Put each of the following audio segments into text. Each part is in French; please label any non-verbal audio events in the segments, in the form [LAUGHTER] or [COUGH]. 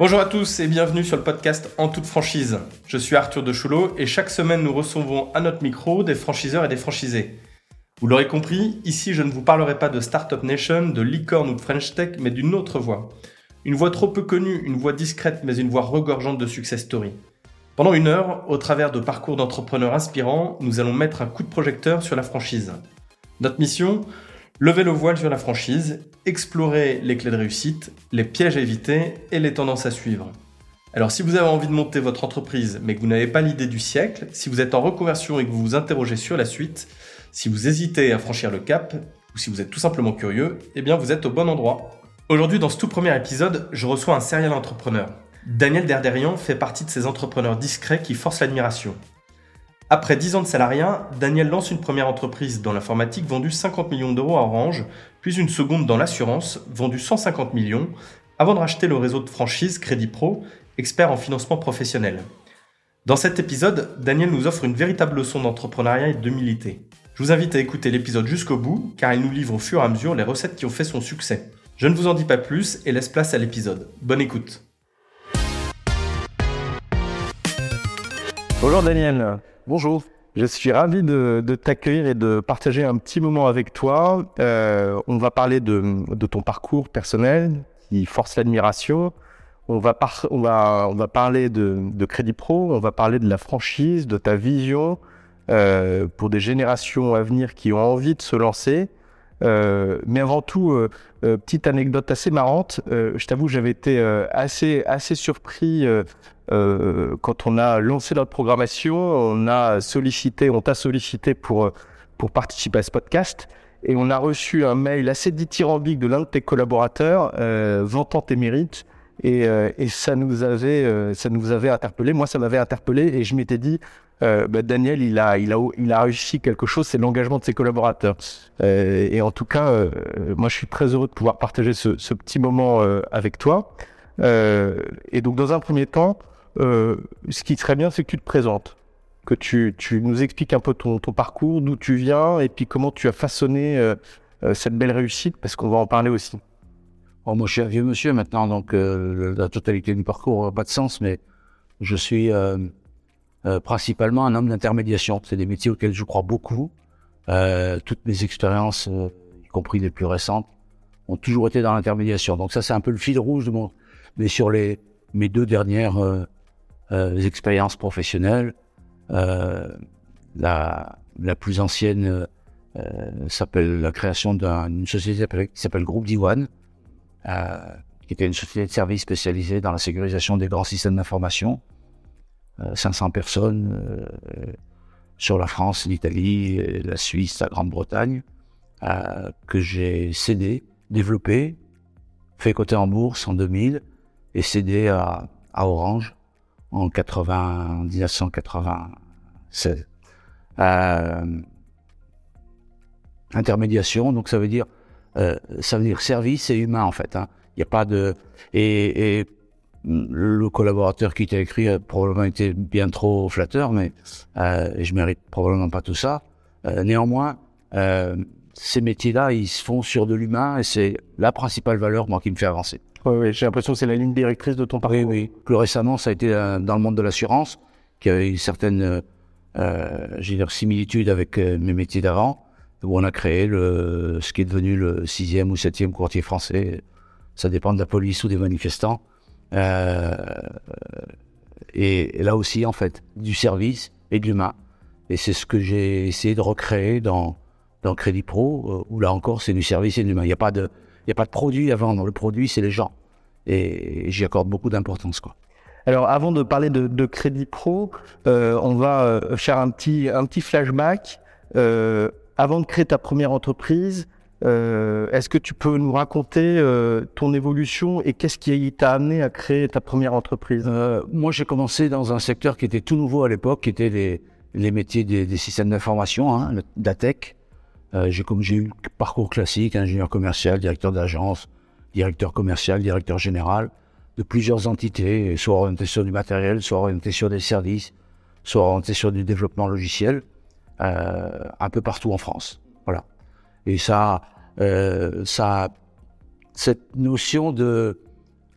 Bonjour à tous et bienvenue sur le podcast En toute franchise. Je suis Arthur de Choulot et chaque semaine nous recevons à notre micro des franchiseurs et des franchisés. Vous l'aurez compris, ici je ne vous parlerai pas de Startup Nation, de licorne ou de French Tech, mais d'une autre voix. Une voix trop peu connue, une voix discrète mais une voix regorgeante de success story. Pendant une heure, au travers de parcours d'entrepreneurs inspirants, nous allons mettre un coup de projecteur sur la franchise. Notre mission Lever le voile sur la franchise, explorer les clés de réussite, les pièges à éviter et les tendances à suivre. Alors si vous avez envie de monter votre entreprise mais que vous n'avez pas l'idée du siècle, si vous êtes en reconversion et que vous vous interrogez sur la suite, si vous hésitez à franchir le cap, ou si vous êtes tout simplement curieux, eh bien vous êtes au bon endroit. Aujourd'hui dans ce tout premier épisode, je reçois un serial entrepreneur. Daniel Derderian fait partie de ces entrepreneurs discrets qui forcent l'admiration. Après 10 ans de salariat, Daniel lance une première entreprise dans l'informatique vendue 50 millions d'euros à Orange, puis une seconde dans l'assurance vendue 150 millions, avant de racheter le réseau de franchise Crédit Pro, expert en financement professionnel. Dans cet épisode, Daniel nous offre une véritable leçon d'entrepreneuriat et d'humilité. Je vous invite à écouter l'épisode jusqu'au bout, car il nous livre au fur et à mesure les recettes qui ont fait son succès. Je ne vous en dis pas plus et laisse place à l'épisode. Bonne écoute. Bonjour Daniel. Bonjour. Je suis ravi de, t'accueillir et de partager un petit moment avec toi. Euh, on va parler de, ton parcours personnel qui force l'admiration. On va, parler de, Crédit Pro, on va parler de la franchise, de ta vision euh, pour des générations à venir qui ont envie de se lancer. Euh, mais avant tout, petite anecdote assez marrante. je t'avoue, j'avais été assez, assez surpris euh, quand on a lancé notre programmation, on a sollicité, on t'a sollicité pour, pour participer à ce podcast. Et on a reçu un mail assez dithyrambique de l'un de tes collaborateurs, euh, vantant tes mérites. Et, euh, et ça nous avait, euh, ça nous avait interpellé. Moi, ça m'avait interpellé et je m'étais dit, euh, bah, Daniel, il a, il a, il a réussi quelque chose, c'est l'engagement de ses collaborateurs. Euh, et en tout cas, moi, je suis très heureux de pouvoir partager ce, ce petit moment avec toi. et donc, dans un premier temps, euh, ce qui serait bien, c'est que tu te présentes, que tu, nous expliques un peu ton, parcours, d'où tu viens, et puis comment tu as façonné euh, euh, cette belle réussite, parce qu'on va en parler aussi. Oh, moi, je suis un vieux monsieur maintenant, donc la totalité du parcours n'a pas de sens, mais je suis principalement un homme d'intermédiation. C'est des métiers auxquels je crois beaucoup. toutes mes expériences, y compris les plus récentes, ont toujours été dans l'intermédiation. Donc ça, c'est un peu le fil rouge de mon... Mais sur les, mes deux dernières expériences professionnelles. Euh, la, la, plus ancienne euh, s'appelle la création d'une société qui s'appelle Groupe Diwan, qui était une société de services spécialisée dans la sécurisation des grands systèmes d'information. 500 personnes sur la France, l'Italie, la Suisse, la Grande-Bretagne, que j'ai cédé, développé, fait côté en bourse en 2000 et cédé à, à Orange en 80, 1996. Euh, intermédiation, donc ça veut dire euh, ça veut dire service et humain en fait. Hein. Il n'y a pas de et, et, le collaborateur qui t'a écrit a probablement été bien trop flatteur, mais euh, je mérite probablement pas tout ça. Euh, néanmoins, euh, ces métiers-là, ils se font sur de l'humain et c'est la principale valeur moi qui me fait avancer. Oui, j'ai l'impression que c'est la ligne directrice de ton parcours. Oui, oui. Plus récemment, ça a été euh, dans le monde de l'assurance, qui avait une certaine euh, euh similitude avec euh, mes métiers d'avant, où on a créé le, ce qui est devenu le sixième ou septième courtier français. Ça dépend de la police ou des manifestants. Euh, et, et, là aussi, en fait, du service et de l'humain. Et c'est ce que j'ai essayé de recréer dans, dans Crédit Pro, où là encore, c'est du service et de l'humain. Il n'y a pas de n'y a pas de produit à vendre. Le produit, c'est les gens. Et, j'y accorde beaucoup d'importance. quoi. Alors, avant de parler de, Crédit Pro, euh, on va euh, faire un petit, un petit flashback. Euh, avant de créer ta première entreprise, est-ce que tu peux nous raconter ton évolution et qu'est-ce qui t'a amené à créer ta première entreprise? Moi, j'ai commencé dans un secteur qui était tout nouveau à l'époque, qui était les, les métiers des, systèmes d'information, hein, la tech. Euh, j'ai comme j'ai eu le parcours classique, ingénieur commercial, directeur d'agence, directeur commercial, directeur général de plusieurs entités, soit orienté sur du matériel, soit orienté sur des services, soit orienté sur du développement logiciel, euh, un peu partout en France. Voilà. Et ça, euh, ça, cette notion de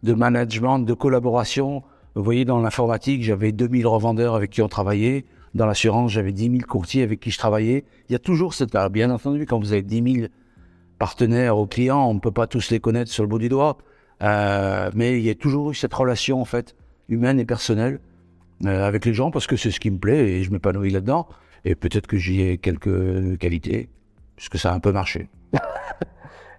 de management, de collaboration. Vous voyez, dans l'informatique, j'avais 2000 revendeurs avec qui on travaillait. Dans l'assurance, j'avais 10 000 courtiers avec qui je travaillais. Il y a toujours cette... Bien entendu, quand vous avez 10 000 partenaires ou clients, on ne peut pas tous les connaître sur le bout du doigt. Euh, mais il y a toujours eu cette relation, en fait, humaine et personnelle euh, avec les gens parce que c'est ce qui me plaît et je m'épanouis là-dedans. Et peut-être que j'y ai quelques qualités, puisque ça a un peu marché. [LAUGHS]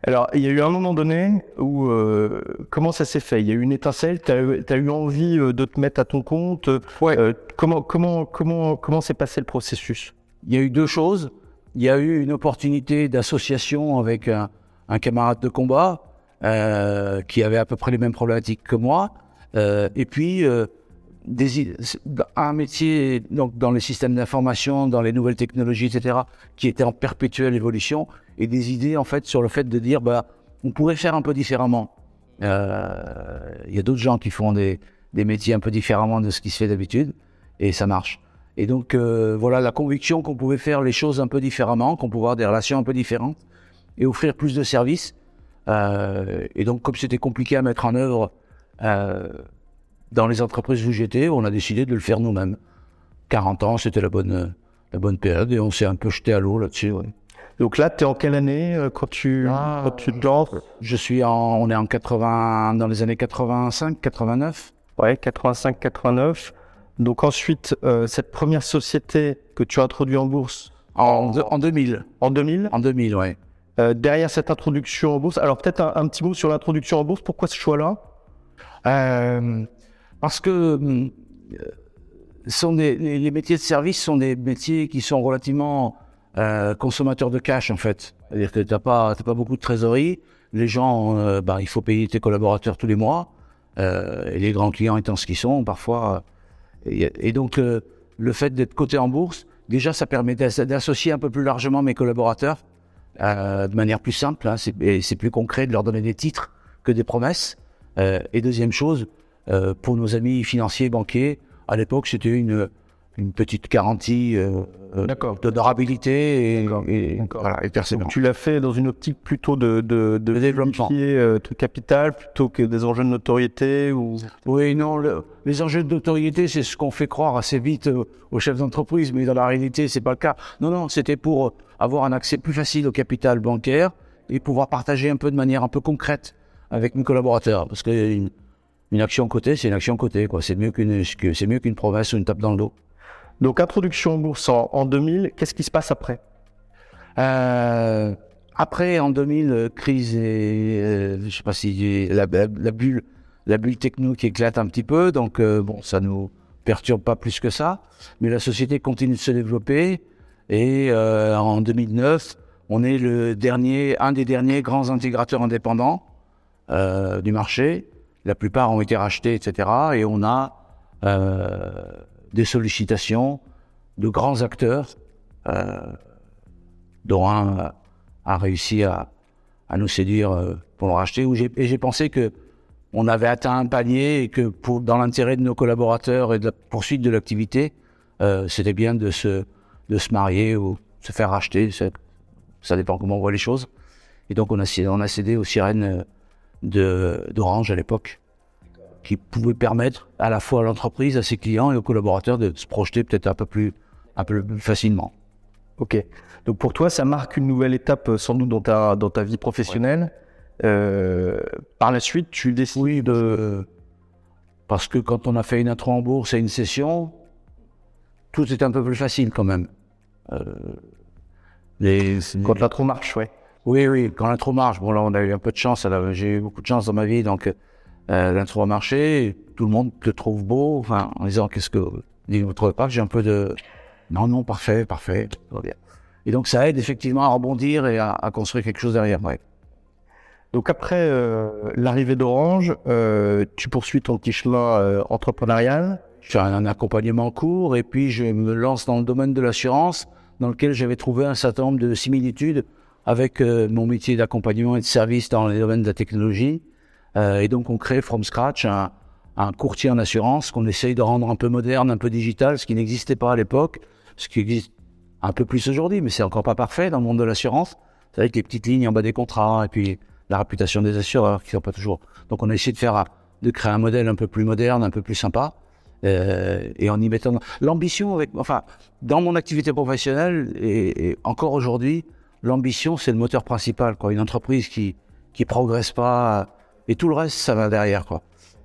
Alors, il y a eu un moment donné où, euh, comment ça s'est fait? Il y a eu une étincelle, tu as, eu envie euh, de te mettre à ton compte? Ouais. Euh, comment comment, comment, comment s'est passé le processus? Il y a eu deux choses. Il y a eu une opportunité d'association avec un, un, camarade de combat qui avait à peu près les mêmes problématiques que moi. et puis, un métier donc dans les systèmes d'information, dans les nouvelles technologies, etc., qui était en perpétuelle évolution, et des idées en fait sur le fait de dire bah on pourrait faire un peu différemment. Euh, il y a d'autres gens qui font des, des, métiers un peu différemment de ce qui se fait d'habitude, et ça marche. Et donc euh, voilà la conviction qu'on pouvait faire les choses un peu différemment, qu'on pouvait avoir des relations un peu différentes et offrir plus de services. Euh, et donc comme c'était compliqué à mettre en œuvre dans les entreprises où j'étais, on a décidé de le faire nous-mêmes. 40 ans, c'était la bonne, la bonne période et on s'est un peu jeté à l'eau là-dessus. Donc là, tu es en quelle année euh, quand tu, ah, quand tu Je suis en, on est en 80, dans les années 85, 89. Ouais, 85, 89. Donc ensuite, euh, cette première société que tu as introduite en bourse En, en 2000. En 2000 En 2000, ouais. Euh, derrière cette introduction en bourse, alors peut-être un, un, petit mot sur l'introduction en bourse. Pourquoi ce choix-là? Euh, parce que euh, sont des, les, métiers de service sont des métiers qui sont relativement euh, consommateurs de cash en fait. C'est-à-dire que tu n'as pas, pas beaucoup de trésorerie. Les gens, euh, bah, il faut payer tes collaborateurs tous les mois. Et les grands clients étant ce qu'ils sont, parfois. Et, et donc, le fait d'être coté en bourse, déjà, ça permet d'associer un peu plus largement mes collaborateurs de manière plus simple. Hein, c'est plus concret de leur donner des titres que des promesses. et deuxième chose, euh, pour nos amis financiers, banquiers, à l'époque, c'était une, une petite garantie euh, euh d'honorabilité et, et, voilà, et Donc, tu l'as fait dans une optique plutôt de, de, de, développement. euh, de capital plutôt que des enjeux de notoriété ou... Oui, non, les enjeux de notoriété, c'est ce qu'on fait croire assez vite aux chefs d'entreprise, mais dans la réalité, c'est pas le cas. Non, non, c'était pour avoir un accès plus facile au capital bancaire et pouvoir partager un peu de manière un peu concrète avec mes collaborateurs, parce que une action cotée, c'est une action cotée. Quoi. C'est mieux qu'une, c'est mieux qu'une promesse ou une tape dans le dos. Donc, introduction en bourse en, 2000, qu'est-ce qui se passe après? Euh, Après, en 2000, euh, crise et euh, je sais pas si la, la, bulle, la bulle techno qui éclate un petit peu. Donc, bon, ça nous perturbe pas plus que ça. Mais la société continue de se développer. Et en 2009, on est le dernier, un des derniers grands intégrateurs indépendants du marché. La plupart ont été rachetés, etc. Et on a euh, des sollicitations de grands acteurs, euh, dont un a réussi à, nous séduire euh, pour le racheter. et j'ai pensé que on avait atteint un palier et que dans l'intérêt de nos collaborateurs et de la poursuite de l'activité, euh, c'était bien de se, de se marier ou se faire racheter. Ça dépend comment on voit les choses. Et donc on a, on a cédé aux sirènes euh, d'Orange à l'époque, qui pouvait permettre à la fois à l'entreprise, à ses clients et aux collaborateurs de se projeter peut-être un peu plus, un peu plus facilement. Ok. Donc pour toi, ça marque une nouvelle étape euh, sans doute dans ta, dans ta vie professionnelle. Euh, par la suite, tu décides oui, de... Parce que quand on a fait une intro en bourse et une session, tout est un peu plus facile quand même. Euh, les... Quand l'intro marche, ouais. Oui, oui, quand l'intro marche. Bon, là, on a eu un peu de chance. J'ai eu beaucoup de chance dans ma vie, donc euh, l'intro a marché. Tout le monde te trouve beau. Enfin, en disant qu'est-ce que vous ne trouvez pas que j'ai un peu de non, non, parfait, parfait, bien. Et donc ça aide effectivement à rebondir et à, construire quelque chose derrière. Ouais. Donc après euh, l'arrivée d'Orange, euh, tu poursuis ton petit chemin euh, entrepreneurial. Je fais un, accompagnement court et puis je me lance dans le domaine de l'assurance, dans lequel j'avais trouvé un certain nombre de similitudes avec euh, mon métier d'accompagnement et de service dans les domaines de la technologie. Euh, et donc on crée from scratch un, un courtier en assurance qu'on essaye de rendre un peu moderne, un peu digital, ce qui n'existait pas à l'époque, ce qui existe un peu plus aujourd'hui, mais c'est encore pas parfait dans le monde de l'assurance. C'est avec les petites lignes en bas des contrats et puis la réputation des assureurs qui sont pas toujours. Donc on a essayé de faire de créer un modèle un peu plus moderne, un peu plus sympa. Euh, et en y mettant l'ambition avec, enfin, dans mon activité professionnelle et, encore aujourd'hui, l'ambition c'est le moteur principal. Une entreprise qui qui progresse pas et tout le reste ça va derrière.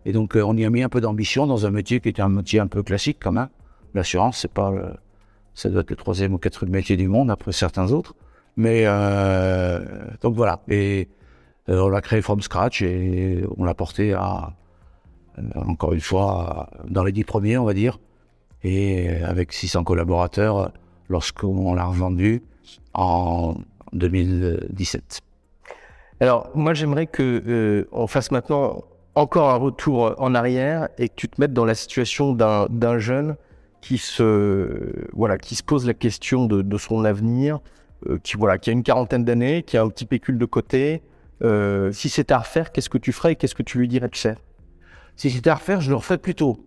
Et donc euh, on y a mis un peu d'ambition dans un métier qui était un métier un peu classique quand même. L'assurance c'est pas, ça doit être le troisième ou quatrième métier du monde après certains autres. Mais euh, donc voilà. Et on l'a créé from scratch et on l'a porté à euh, encore une fois, dans les dix premiers, on va dire, et avec 600 collaborateurs lorsqu'on l'a revendu en 2017. Alors, moi, j'aimerais que euh, on fasse maintenant encore un retour en arrière et que tu te mettes dans la situation d'un jeune qui se voilà qui se pose la question de, son avenir, euh, qui voilà qui a une quarantaine d'années, qui a un petit pécule de côté. si c'était à refaire, qu'est-ce que tu ferais et qu'est-ce que tu lui dirais de faire? Si c'était à refaire, je le refais plus tôt,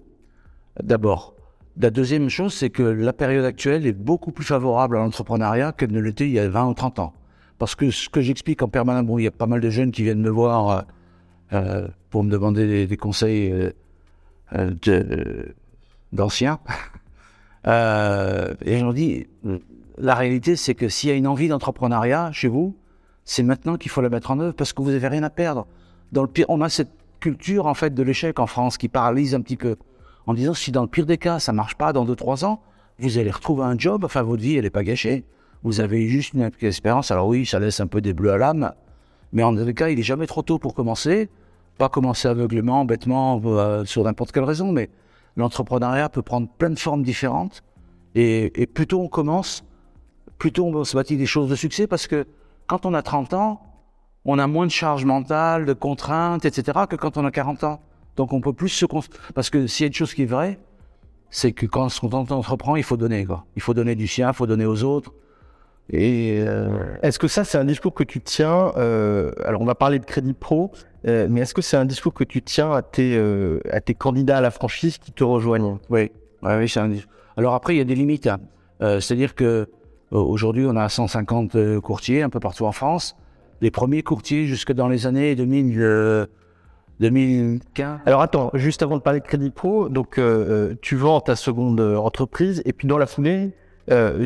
d'abord. La deuxième chose, c'est que la période actuelle est beaucoup plus favorable à l'entrepreneuriat qu'elle ne l'était il y a 20 ou 30 ans. Parce que ce que j'explique en permanence, bon, il y a pas mal de jeunes qui viennent me voir euh, euh, pour me demander des, conseils euh, d'anciens. [LAUGHS] et je leur dis, la réalité, c'est que s'il y a une envie d'entrepreneuriat chez vous, c'est maintenant qu'il faut la mettre en œuvre parce que vous n'avez rien à perdre. Dans le pire, on a cette culture en fait de l'échec en France qui paralyse un petit peu. En disant si dans le pire des cas ça marche pas dans 2-3 ans, vous allez retrouver un job, enfin votre vie elle est pas gâchée. Vous avez juste une expérience. Alors oui, ça laisse un peu des bleus à l'âme, mais en les cas, il est jamais trop tôt pour commencer. Pas commencer aveuglément, bêtement, euh, sur n'importe quelle raison, mais l'entrepreneuriat peut prendre plein de formes différentes. Et, et plus tôt on commence, plus tôt on se bâtit des choses de succès parce que quand on a 30 ans, on a moins de charge mentale, de contraintes, etc. que quand on a 40 ans. Donc on peut plus se... Parce que s'il y a une chose qui est vraie, c'est que quand on entreprend, il faut donner. Quoi. Il faut donner du sien, il faut donner aux autres. Et euh, est-ce que ça, c'est un discours que tu tiens euh, Alors, on va parler de crédit pro, euh, mais est-ce que c'est un discours que tu tiens à tes, à tes candidats à la franchise qui te rejoignent? Oui, oui, c'est un discours. Alors après, il y a des limites. Hein. C'est-à-dire que aujourd'hui, on a 150 courtiers un peu partout en France les premiers courtiers jusque dans les années 2000, 2015. Euh, Alors attends, juste avant de parler de Crédit Pro, donc euh, euh, tu vends ta seconde entreprise et puis dans la foulée,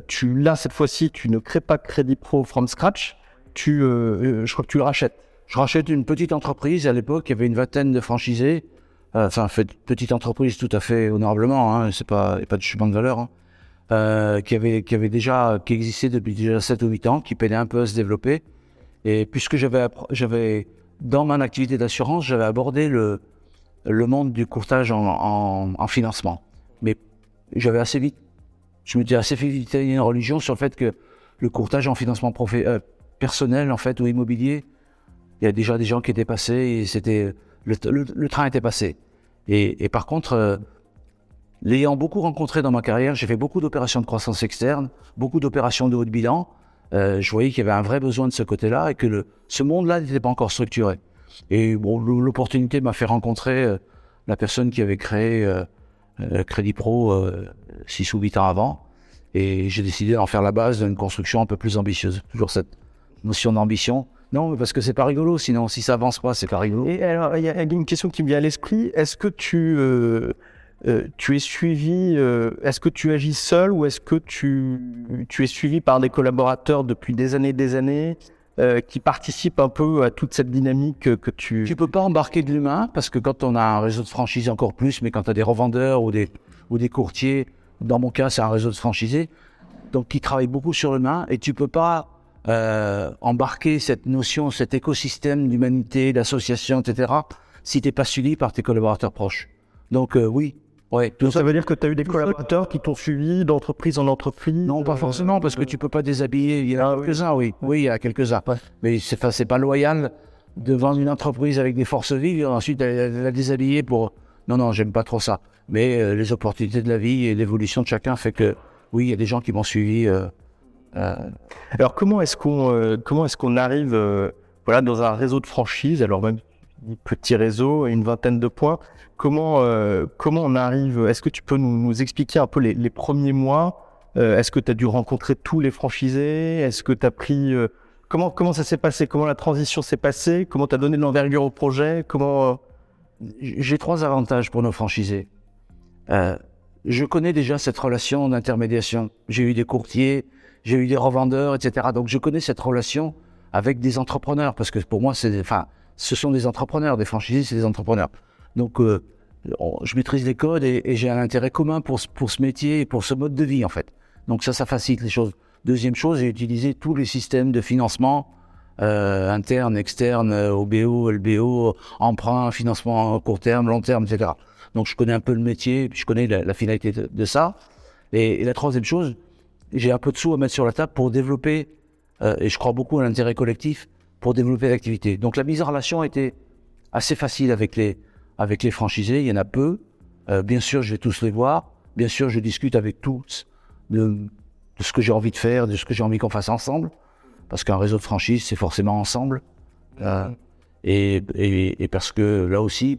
tu là cette fois-ci, tu ne crées pas Crédit Pro from scratch, tu, je crois que tu le rachètes. Je rachète une petite entreprise. À l'époque, il y avait une vingtaine de franchisés. Enfin, fait petite entreprise tout à fait honorablement. Hein, c'est pas, pas de chemin de valeur. Hein, qui avait, qui avait déjà, qui existait depuis déjà 7 ou 8 ans, qui peinait un peu à se développer. Et puisque j'avais, j'avais dans mon activité d'assurance, j'avais abordé le, le monde du courtage en, en, financement. Mais j'avais assez vite, je m'étais assez vite une religion sur le fait que le courtage en financement euh, personnel, en fait, ou immobilier, il y a déjà des gens qui étaient passés et c'était, le, le, train était passé. Et, et par contre, euh, l'ayant beaucoup rencontré dans ma carrière, j'ai fait beaucoup d'opérations de croissance externe, beaucoup d'opérations de haut de bilan, euh, je voyais qu'il y avait un vrai besoin de ce côté-là et que le, ce monde-là n'était pas encore structuré. Et bon, l'opportunité m'a fait rencontrer euh, la personne qui avait créé euh, Crédit Pro 6 ou 8 ans avant. Et j'ai décidé d'en faire la base d'une construction un peu plus ambitieuse. Toujours cette notion d'ambition. Non, parce que c'est pas rigolo. Sinon, si ça avance pas, c'est pas rigolo. Et alors, il y a une question qui me vient à l'esprit. Est-ce que tu euh, tu es suivi, euh, est-ce que tu agis seul ou est-ce que tu, tu es suivi par des collaborateurs depuis des années et des années euh, qui participent un peu à toute cette dynamique que tu... Tu peux pas embarquer de l'humain parce que quand on a un réseau de franchise encore plus, mais quand tu as des revendeurs ou des, ou des courtiers, dans mon cas c'est un réseau de franchisés, donc qui travaillent beaucoup sur l'humain et tu peux pas embarquer cette notion, cet écosystème d'humanité, d'association, etc., si tu n'es pas suivi par tes collaborateurs proches. Donc oui, Ouais, ça veut dire que tu as eu des collaborateurs qui t'ont suivi d'entreprise en entreprise Non, pas forcément, parce que tu peux pas déshabiller. Il y en a ah quelques-uns, oui. Oui, il y a quelques-uns. Mais c'est, c'est pas loyal de vendre une entreprise avec des forces vives et ensuite la, déshabiller pour. Non, non, j'aime pas trop ça. Mais euh, les opportunités de la vie et l'évolution de chacun fait que, oui, il y a des gens qui m'ont suivi. Euh, euh. Alors, comment est-ce qu'on comment est-ce qu'on arrive voilà, dans un réseau de franchise Alors, même petit réseau, une vingtaine de points. Comment, euh, comment on arrive Est-ce que tu peux nous, expliquer un peu les, premiers mois euh, Est-ce que tu as dû rencontrer tous les franchisés Est-ce que tu as pris. Euh, comment, comment ça s'est passé Comment la transition s'est passée Comment tu as donné de l'envergure au projet Comment. j'ai trois avantages pour nos franchisés. Je connais déjà cette relation d'intermédiation. J'ai eu des courtiers, j'ai eu des revendeurs, etc. Donc je connais cette relation avec des entrepreneurs parce que pour moi, c'est, enfin, ce sont des entrepreneurs, des franchisés, c'est des entrepreneurs. Donc euh, je maîtrise les codes et, j'ai un intérêt commun pour, pour ce métier et pour ce mode de vie en fait. Donc ça, ça facilite les choses. Deuxième chose, j'ai utilisé tous les systèmes de financement euh, interne, externe, OBO, LBO, emprunt, financement court terme, long terme, etc. Donc je connais un peu le métier, puis je connais la, finalité de, ça. Et, la troisième chose, j'ai un peu de sous à mettre sur la table pour développer, euh, et je crois beaucoup à l'intérêt collectif, pour développer l'activité. Donc la mise en relation a été assez facile avec les, avec les franchisés, il y en a peu. Euh, bien sûr, je vais tous les voir. Bien sûr, je discute avec tous de, de ce que j'ai envie de faire, de ce que j'ai envie qu'on fasse ensemble parce qu'un réseau de franchise, c'est forcément ensemble. Euh, et, et, parce que là aussi,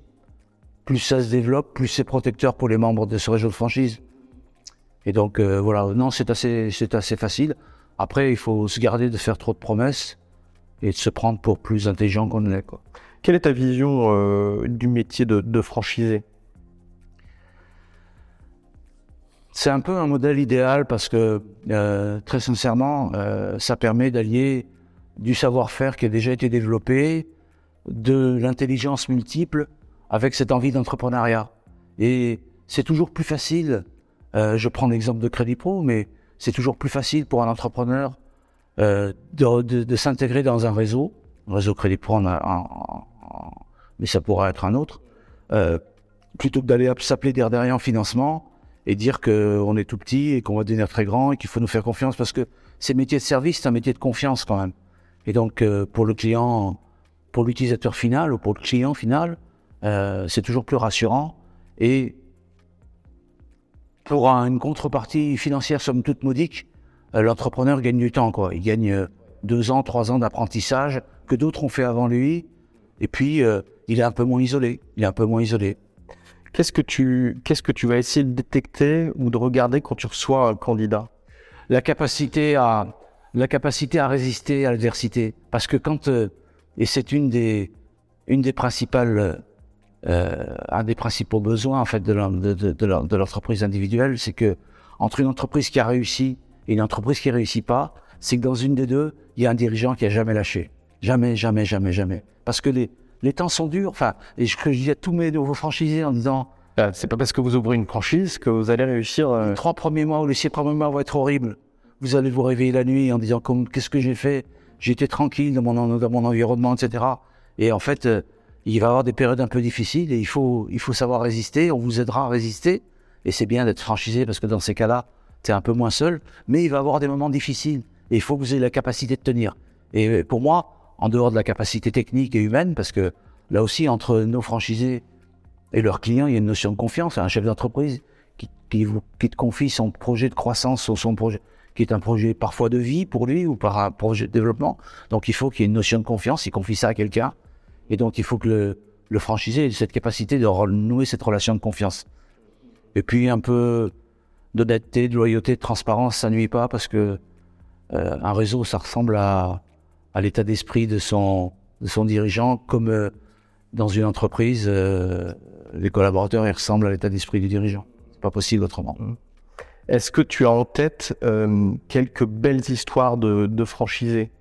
plus ça se développe, plus c'est protecteur pour les membres de ce réseau de franchise. Et donc euh, voilà, non, c'est assez, c'est assez facile. Après, il faut se garder de faire trop de promesses et de se prendre pour plus intelligent qu'on ne l'est. Quelle est ta vision euh, du métier de, de franchisé? C'est un peu un modèle idéal parce que, euh, très sincèrement, euh, ça permet d'allier du savoir-faire qui a déjà été développé, de l'intelligence multiple avec cette envie d'entrepreneuriat. Et c'est toujours plus facile, je prends l'exemple de Crédit Pro, mais c'est toujours plus facile pour un entrepreneur de, de, s'intégrer dans un réseau, réseau Crédit Pro, mais ça pourra être un autre, plutôt que d'aller s'appeler derrière en financement et dire qu'on est tout petit et qu'on va devenir très grand et qu'il faut nous faire confiance parce que ces métiers de service, c'est un métier de confiance quand même. Et donc, euh, pour le client, pour l'utilisateur final ou pour le client final, euh, c'est toujours plus rassurant. Et pour une contrepartie financière, somme toute modique, euh, l'entrepreneur gagne du temps. Quoi. Il gagne deux ans, trois ans d'apprentissage que d'autres ont fait avant lui. Et puis, il est un peu moins isolé. Il est un peu moins isolé. Qu'est-ce que tu, qu'est-ce que tu vas essayer de détecter ou de regarder quand tu reçois un candidat? La capacité à, la capacité à résister à l'adversité. Parce que quand, euh, et c'est une des, une des principales, euh, un des principaux besoins en fait de, l'entreprise individuelle, c'est que entre une entreprise qui a réussi et une entreprise qui réussit pas, c'est que dans une des deux, il y a un dirigeant qui a jamais lâché. Jamais, jamais, jamais, jamais. Parce que les, les temps sont durs. Enfin, et je, je dis à tous mes nouveaux franchisés en disant. Ah, c'est pas parce que vous ouvrez une franchise que vous allez réussir. Euh, les trois premiers mois ou les six premiers mois vont être horribles. Vous allez vous réveiller la nuit en disant qu'est-ce que j'ai fait? J'étais tranquille dans mon, dans mon environnement, etc. Et en fait, euh, il va y avoir des périodes un peu difficiles et il faut, il faut savoir résister. On vous aidera à résister. Et c'est bien d'être franchisé parce que dans ces cas-là, tu un peu moins seul. Mais il va avoir des moments difficiles et il faut que vous ayez la capacité de tenir. Et pour moi, en dehors de la capacité technique et humaine, parce que là aussi, entre nos franchisés et leurs clients, il y a une notion de confiance. Un chef d'entreprise qui, qui, vous, qui te confie son projet de croissance ou son projet, qui est un projet parfois de vie pour lui ou par un projet de développement. Donc il faut qu'il y ait une notion de confiance, il confie ça à quelqu'un. Et donc il faut que le, le franchisé ait cette capacité de nouer cette relation de confiance. Et puis un peu d'honnêteté, de loyauté, de transparence, ça nuit pas parce que euh, un réseau, ça ressemble à, à l'état d'esprit de son, de son dirigeant, comme euh, dans une entreprise, euh, les collaborateurs ils ressemblent à l'état d'esprit du dirigeant. C'est pas possible autrement. Mmh. Est-ce que tu as en tête euh, quelques belles histoires de, de franchisés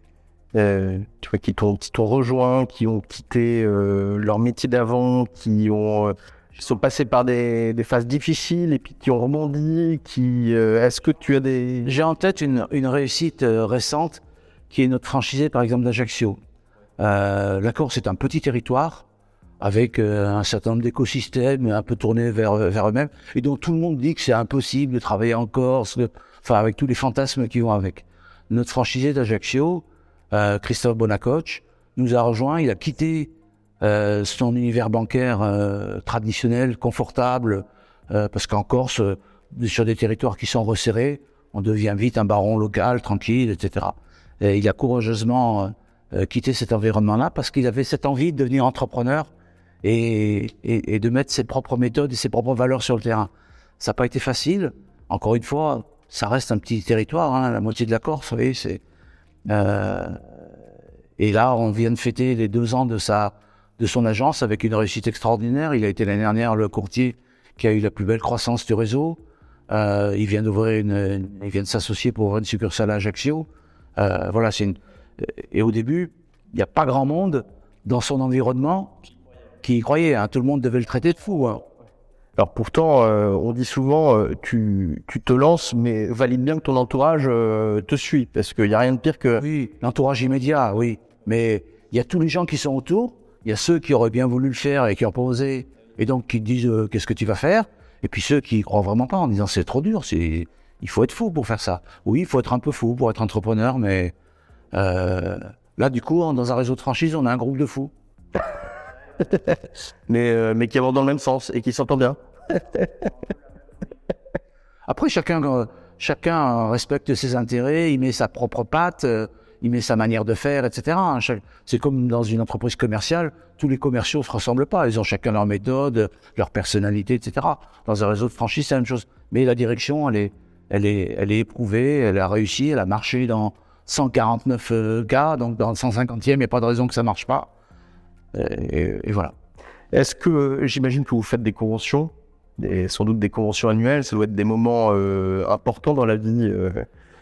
tu vois, qui t'ont rejoint, qui ont quitté leur métier d'avant, qui ont sont passés par des, des, phases difficiles et puis qui ont rebondi. Qui est-ce que tu as des J'ai en tête une, une réussite récente qui est notre franchisé par exemple d'Ajaccio. Euh, la Corse est un petit territoire avec euh, un certain nombre d'écosystèmes un peu tournés vers, vers eux-mêmes et dont tout le monde dit que c'est impossible de travailler en Corse, enfin avec tous les fantasmes qui vont avec. Notre franchisé d'Ajaccio, euh, Christophe Bonacoche, nous a rejoint, il a quitté euh, son univers bancaire euh, traditionnel, confortable, euh, parce qu'en Corse, sur des territoires qui sont resserrés, on devient vite un baron local, tranquille, etc. Et il a courageusement euh, quitté cet environnement-là parce qu'il avait cette envie de devenir entrepreneur et, et, et, de mettre ses propres méthodes et ses propres valeurs sur le terrain. Ça n'a pas été facile. Encore une fois, ça reste un petit territoire, hein, la moitié de la Corse, vous voyez, c'est. Euh, et là, on vient de fêter les deux ans de sa de son agence avec une réussite extraordinaire. Il a été l'année dernière le courtier qui a eu la plus belle croissance du réseau. Euh, il vient d'ouvrir une, il vient de s'associer pour ouvrir une succursale à Ajaccio. Euh, voilà, c'est une. Et au début, il n'y a pas grand monde dans son environnement qui y croyait. Hein. Tout le monde devait le traiter de fou. Hein. Alors pourtant, euh, on dit souvent, euh, tu, tu te lances, mais valide bien que ton entourage euh, te suit, parce qu'il n'y a rien de pire que... Oui, l'entourage immédiat, oui. Mais il y a tous les gens qui sont autour, il y a ceux qui auraient bien voulu le faire et qui ont pas osé, et donc qui disent qu'est-ce que tu vas faire, et puis ceux qui croient vraiment pas en disant c'est trop dur, c'est il faut être fou pour faire ça. Oui, il faut être un peu fou pour être entrepreneur, mais là du coup, dans un réseau de franchise, on a un groupe de fous. [LAUGHS] mais, euh, mais qui vont dans le même sens et qui s'entendent bien. Après, chacun, euh, chacun respecte ses intérêts, il met sa propre patte, euh, il met sa manière de faire, etc. C'est comme dans une entreprise commerciale, tous les commerciaux ne se ressemblent pas. Ils ont chacun leur méthode, leur personnalité, etc. Dans un réseau de franchise, c'est la même chose. Mais la direction, elle est, elle est, elle est éprouvée, elle a réussi, elle a marché dans 149 cas, donc dans le 150e, il n'y a pas de raison que ça marche pas. Et, voilà. Est-ce que, j'imagine que vous faites des conventions, des, sans doute des conventions annuelles, ça doit être des moments euh, importants dans la vie. Euh,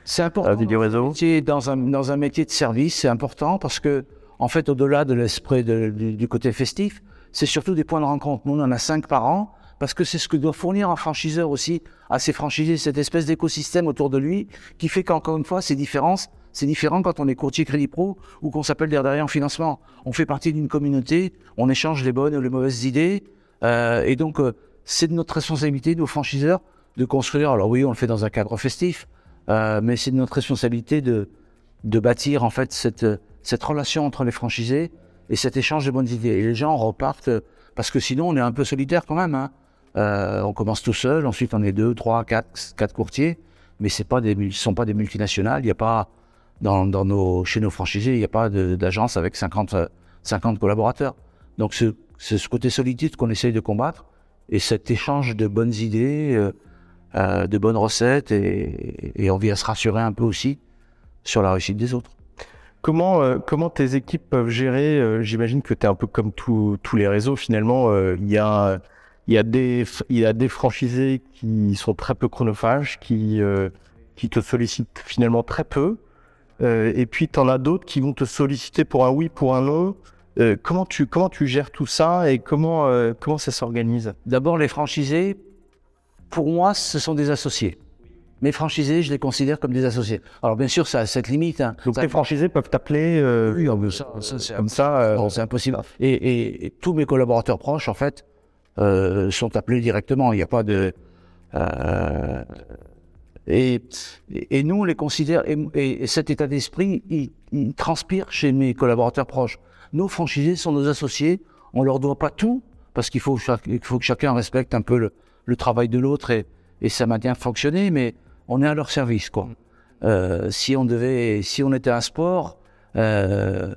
c'est important. du réseau. Dans un, dans un métier de service, c'est important parce que, en fait, au-delà de l'esprit du, côté festif, c'est surtout des points de rencontre. Nous, on en a cinq par an parce que c'est ce que doit fournir un franchiseur aussi à ses franchisés, cette espèce d'écosystème autour de lui qui fait qu'encore une fois, ces différences c'est différent quand on est courtier crédit pro ou qu'on s'appelle derrière en financement. On fait partie d'une communauté, on échange les bonnes ou les mauvaises idées. Euh, et donc, euh, c'est de notre responsabilité, nos franchiseurs, de construire. Alors oui, on le fait dans un cadre festif, euh, mais c'est notre responsabilité de, de bâtir en fait cette, cette relation entre les franchisés et cet échange de bonnes idées. Et les gens repartent parce que sinon on est un peu solitaire quand même. Hein. on commence tout seul, ensuite on est deux, trois, quatre, quatre courtiers, mais c'est pas des, ce sont pas des multinationales. Il n'y a pas dans, nos, chez nos franchisés, il n'y a pas d'agence avec 50, 50 collaborateurs. Donc c'est ce côté solitude qu'on essaye de combattre et cet échange de bonnes idées, euh, euh, de bonnes recettes et, on vient se rassurer un peu aussi sur la réussite des autres. Comment, euh, comment tes équipes peuvent gérer J'imagine que tu es un peu comme tous les réseaux finalement. Il y, a, y, a des, y a des franchisés qui sont très peu chronophages, qui, qui te sollicitent finalement très peu. Euh, et puis, tu en as d'autres qui vont te solliciter pour un oui, pour un non. Euh, comment, tu, comment tu gères tout ça et comment, euh, comment ça s'organise? D'abord, les franchisés, pour moi, ce sont des associés. Mes franchisés, je les considère comme des associés. Alors, bien sûr, ça a cette limite. Hein. Donc, les franchisés peuvent t'appeler Oui, ça, c'est comme ça. c'est impossible. Et, et, tous mes collaborateurs proches, en fait, sont appelés directement. Il n'y a pas de. Et, et nous, on les considère, et, cet état d'esprit, il, transpire chez mes collaborateurs proches. Nos franchisés sont nos associés, on leur doit pas tout, parce qu'il faut, faut que chacun respecte un peu le, le travail de l'autre et, et ça maintient fonctionner, mais on est à leur service, quoi. Euh, si on devait, si on était un sport, euh,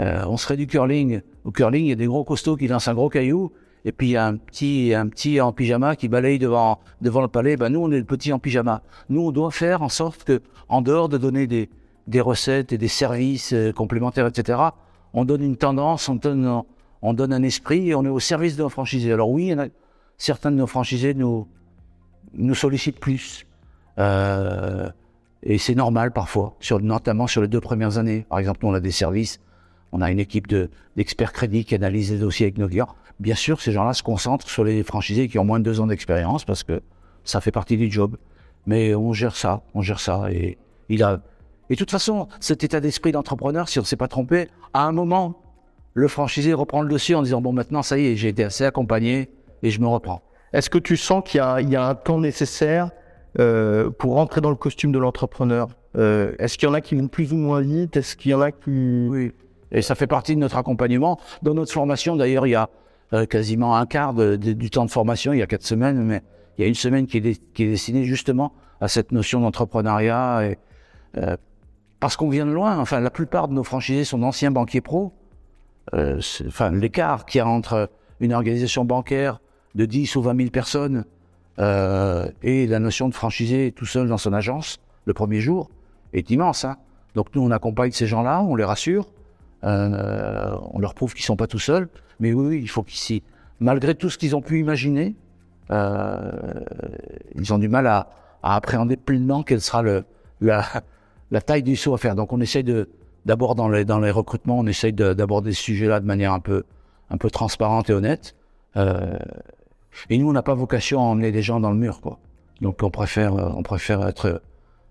euh, on serait du curling. Au curling, il y a des gros costauds qui lancent un gros caillou, et puis il y a un petit, un petit en pyjama qui balaye devant, devant le palais. Ben, nous, on est le petit en pyjama. Nous, on doit faire en sorte que, en dehors de donner des, des recettes et des services euh, complémentaires, etc., on donne une tendance, on donne, on donne un esprit et on est au service de nos franchisés. Alors oui, certains de nos franchisés nous, nous sollicitent plus. Euh, et c'est normal parfois, notamment sur les deux premières années. Par exemple, on a des services, on a une équipe d'experts crédits qui analyse les dossiers avec nos clients. Bien sûr, ces gens-là se concentrent sur les franchisés qui ont moins de deux ans d'expérience parce que ça fait partie du job. Mais on gère ça, on gère ça. Et il a. Et de toute façon, cet état d'esprit d'entrepreneur, si on ne s'est pas trompé, à un moment, le franchisé reprend le dossier en disant bon, maintenant, ça y est, j'ai été assez accompagné et je me reprends. Est-ce que tu sens qu'il y, a un temps nécessaire euh, pour rentrer dans le costume de l'entrepreneur euh, Est-ce qu'il y en a qui vont plus ou moins vite? Est-ce qu'il y en a qui... Oui, et ça fait partie de notre accompagnement. Dans notre formation, d'ailleurs, il y a euh, quasiment un quart du temps de formation, il y a quatre semaines, mais il y a une semaine qui est, qui est destinée justement à cette notion d'entrepreneuriat. Euh, parce qu'on vient de loin, enfin, la plupart de nos franchisés sont d'anciens banquiers pros. Euh, enfin, l'écart qu'il y a entre une organisation bancaire de 10 ou 20 000 personnes euh, et la notion de franchisé tout seul dans son agence, le premier jour, est immense. Hein. Donc nous, on accompagne ces gens-là, on les rassure, on leur prouve qu'ils sont pas tout seuls. Mais oui, il faut qu'ici, malgré tout ce qu'ils ont pu imaginer, ils ont du mal à, appréhender pleinement quelle sera le, la, la taille du saut à faire. Donc on essaye de, d'abord dans les, dans les recrutements, on essaye d'aborder ce sujet-là de manière un peu, un peu transparente et honnête. Euh, et nous, on n'a pas vocation à emmener des gens dans le mur, quoi. Donc on préfère, on préfère être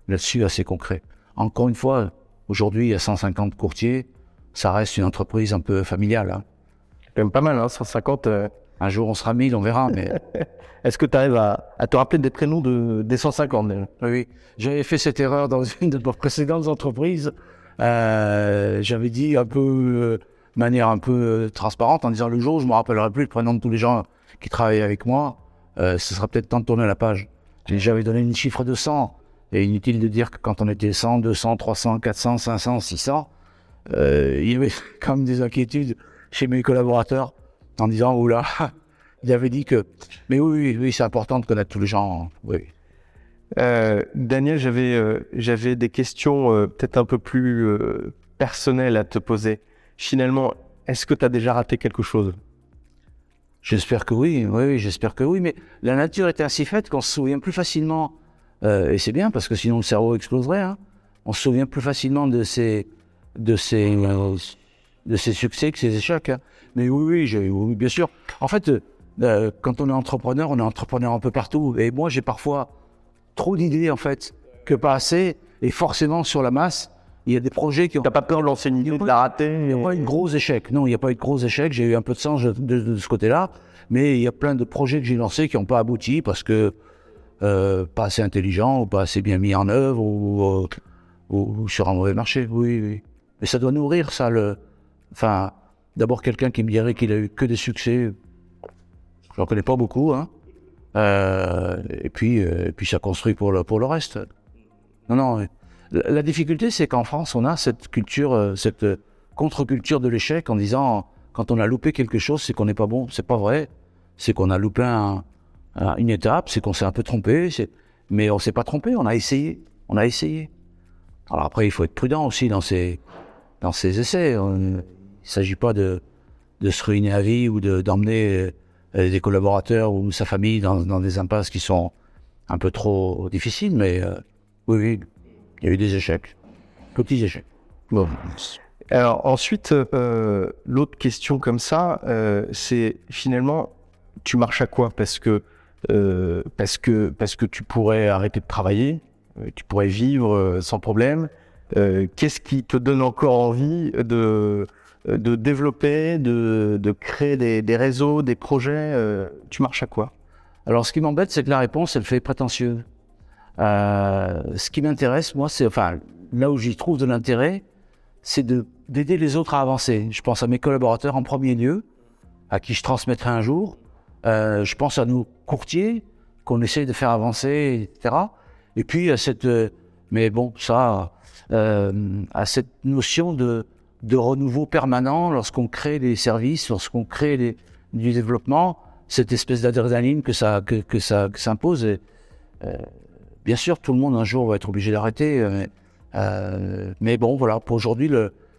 là-dessus assez concret. Encore une fois, aujourd'hui, il y a 150 courtiers. Ça reste une entreprise un peu familiale. Hein. Quand même pas mal, hein, 150. Euh. Un jour, on sera 1000, on verra. Mais [LAUGHS] Est-ce que tu arrives à, te rappeler des prénoms de, des 150 Oui, j'avais fait cette erreur dans [LAUGHS] une de nos précédentes entreprises. Euh, j'avais dit un peu, euh, de manière un peu euh, transparente, en disant le jour où je me rappellerai plus le prénom de tous les gens qui travaillaient avec moi, ce sera peut-être temps de tourner la page. J'avais donné une chiffre de 100. Et inutile de dire que quand on était 100, 200, 300, 400, 500, 600, il y avait [LAUGHS] quand même des inquiétudes chez mes collaborateurs en disant, oula, [LAUGHS] il avait dit que. Mais oui, oui, c'est important de connaître tous les gens. Oui. Euh, Daniel, j'avais euh, j'avais des questions euh, peut-être un peu plus personnelles à te poser. Finalement, est-ce que tu as déjà raté quelque chose? J'espère que oui, oui, oui j'espère que oui. Mais la nature est ainsi faite qu'on se souvient plus facilement, et c'est bien parce que sinon le cerveau exploserait. Hein. On se souvient plus facilement de ces de de ses succès que ses échecs. Hein. Mais oui, oui, bien sûr. En fait, euh, quand on est entrepreneur, on est entrepreneur un peu partout. Et moi, j'ai parfois trop d'idées, en fait, que pas assez. Et forcément, sur la masse, il y a des projets qui ont. T'as pas peur de lancer une idée, de la rater Il n'y a pas eu de gros échec. Non, il n'y a pas eu de gros échec. J'ai eu un peu de sens de, ce côté-là. Mais il y a plein de projets que j'ai lancés qui n'ont pas abouti parce que euh, pas assez intelligent ou pas assez bien mis en œuvre ou, ou, sur un mauvais marché. Oui, oui. Mais ça doit nourrir ça. Le... Enfin, d'abord quelqu'un qui me dirait qu'il a eu que des succès. J'en connais pas beaucoup, hein. Euh, et puis, euh, et puis ça construit pour le, pour le reste. Non, non. La, difficulté, c'est qu'en France, on a cette culture, euh, cette contre-culture de l'échec en disant quand on a loupé quelque chose, c'est qu'on n'est pas bon. C'est pas vrai. C'est qu'on a loupé une étape, c'est qu'on s'est un peu trompé. Mais on s'est pas trompé. On a essayé. On a essayé. Alors après, il faut être prudent aussi dans ces dans ces essais. il ne s'agit pas de, de se ruiner à vie ou d'emmener euh, des collaborateurs ou sa famille dans, dans, des impasses qui sont un peu trop difficiles, mais euh, oui, oui, il y a eu des échecs, petits échecs. Bon. Alors ensuite, euh, l'autre question comme ça, euh, c'est finalement, tu marches à quoi? Parce que euh, parce que parce que tu pourrais arrêter de travailler, tu pourrais vivre sans problème. Qu'est-ce qui te donne encore envie de euh, de développer, de, de créer des, des, réseaux, des projets euh, Tu marches à quoi? Alors, ce qui m'embête, c'est que la réponse, elle fait prétentieuse. Euh, ce qui m'intéresse, moi, c'est, enfin, là où j'y trouve de l'intérêt, c'est de, d'aider les autres à avancer. Je pense à mes collaborateurs en premier lieu, à qui je transmettrai un jour. Euh, je pense à nos courtiers qu'on essaye de faire avancer, etc. Et puis à cette, mais bon, ça, euh, à cette notion de renouveau permanent lorsqu'on crée des services, lorsqu'on crée du développement, cette espèce d'adrénaline que ça, que, que ça s'impose. Bien sûr, tout le monde un jour va être obligé d'arrêter, euh, euh, mais bon, voilà, pour aujourd'hui,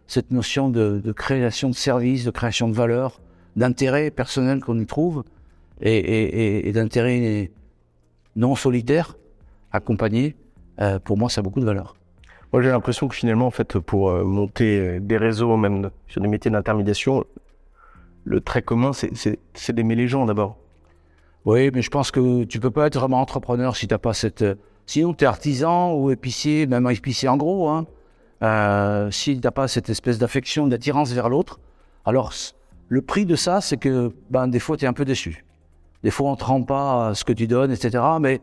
cette notion de, de, création de services, de création de valeur, d'intérêt personnel qu'on y trouve, et, et, et, d'intérêt non solitaire, accompagné, euh, pour moi, ça a beaucoup de valeur. Moi, j'ai l'impression que finalement, en fait, pour euh, monter des réseaux, même sur des métiers d'intermédiation, le trait commun, c'est d'aimer les gens d'abord. Oui, mais je pense que tu peux pas être vraiment entrepreneur si tu n'as pas cette. Euh, sinon, tu es artisan ou épicier, même épicier en gros. Hein. Euh, si tu n'as pas cette espèce d'affection, d'attirance vers l'autre, alors le prix de ça, c'est que ben, des fois, tu es un peu déçu. Des fois, on ne te rend pas ce que tu donnes, etc. Mais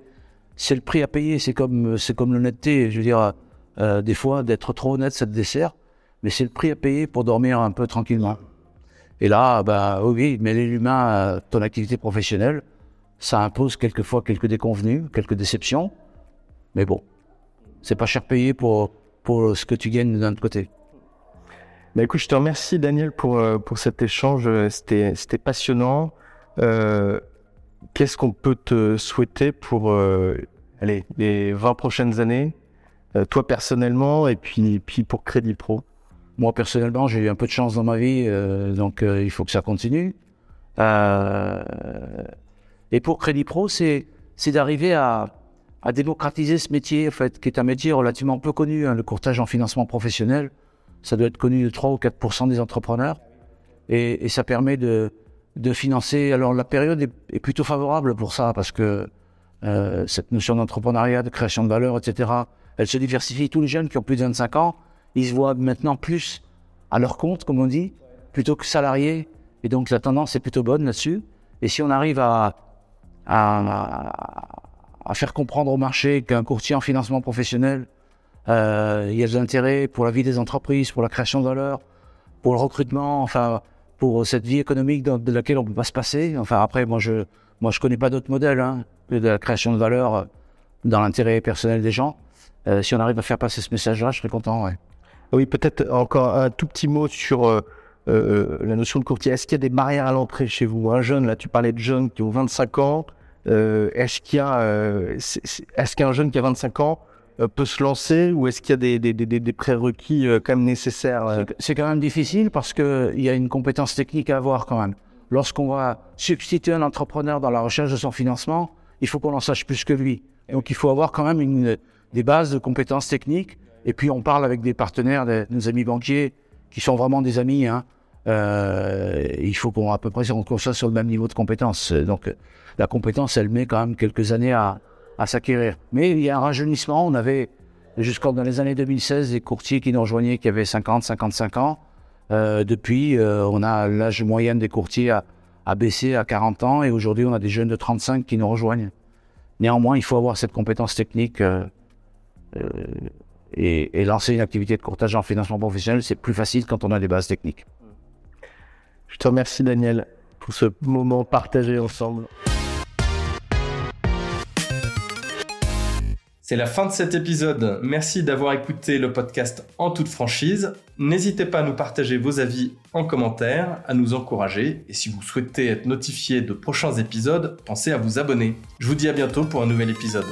c'est le prix à payer. C'est comme, comme l'honnêteté. Je veux dire euh, des fois, d'être trop honnête, ça te dessert, mais c'est le prix à payer pour dormir un peu tranquillement. Et là, bah oui, mais l'humain, euh, ton activité professionnelle, ça impose quelquefois quelques déconvenus, quelques déceptions, mais bon, c'est pas cher payé pour, pour ce que tu gagnes d'un autre côté. Bah écoute, je te remercie Daniel pour, euh, pour cet échange, c'était, c'était passionnant. Euh, qu'est-ce qu'on peut te souhaiter pour allez, les 20 prochaines années? Euh, toi personnellement et puis, puis pour Crédit Pro Moi, personnellement, j'ai eu un peu de chance dans ma vie, euh, donc euh, il faut que ça continue. Euh, et pour Crédit Pro, c'est d'arriver à, à, démocratiser ce métier, en fait, qui est un métier relativement peu connu, hein, le courtage en financement professionnel. Ça doit être connu de 3 ou 4% des entrepreneurs. Et, et, ça permet de, de financer. Alors, la période est, est plutôt favorable pour ça, parce que euh, cette notion d'entrepreneuriat, de création de valeur, etc., elle se diversifie. Tous les jeunes qui ont plus de 25 ans, ils se voient maintenant plus à leur compte, comme on dit, plutôt que salariés. Et donc la tendance est plutôt bonne là-dessus. Et si on arrive à, à, à faire comprendre au marché qu'un courtier en financement professionnel, euh, il y a de l'intérêt pour la vie des entreprises, pour la création de valeur, pour le recrutement, enfin pour cette vie économique de laquelle on peut pas se passer. Enfin après, moi je moi je connais pas d'autres modèles hein, que de la création de valeur dans l'intérêt personnel des gens. Euh, si on arrive à faire passer ce message-là, je serais content. Ouais. Oui, peut-être encore un tout petit mot sur euh, euh, la notion de courtier. Est-ce qu'il y a des barrières à l'entrée chez vous? Un jeune, là, tu parlais de jeunes qui ont 25 ans. Euh, est-ce qu'il y a, euh, qu'un jeune qui a 25 ans euh, peut se lancer ou est-ce qu'il y a des, des, des, des prérequis quand même nécessaires C'est quand même difficile parce qu'il y a une compétence technique à avoir quand même. Lorsqu'on va substituer un entrepreneur dans la recherche de son financement, il faut qu'on en sache plus que lui. Donc il faut avoir quand même une, des bases de compétences techniques et puis on parle avec des partenaires, nos amis banquiers, qui sont vraiment des amis. Hein. Euh, il faut qu'on à peu près soit sur le même niveau de compétence. Donc la compétence, elle met quand même quelques années à, s'acquérir. Mais il y a un rajeunissement. On avait jusqu'en dans les années 2016 des courtiers qui nous rejoignaient qui avaient 50, 55 ans. Euh, depuis, euh, on a l'âge moyen des courtiers à, à baissé à 40 ans et aujourd'hui on a des jeunes de 35 qui nous rejoignent. Néanmoins, il faut avoir cette compétence technique. Et, lancer une activité de courtage en financement professionnel, c'est plus facile quand on a des bases techniques. Je te remercie Daniel pour ce moment partagé ensemble. C'est la fin de cet épisode. Merci d'avoir écouté le podcast en toute franchise. N'hésitez pas à nous partager vos avis en commentaire, à nous encourager. Et si vous souhaitez être notifié de prochains épisodes, pensez à vous abonner. Je vous dis à bientôt pour un nouvel épisode.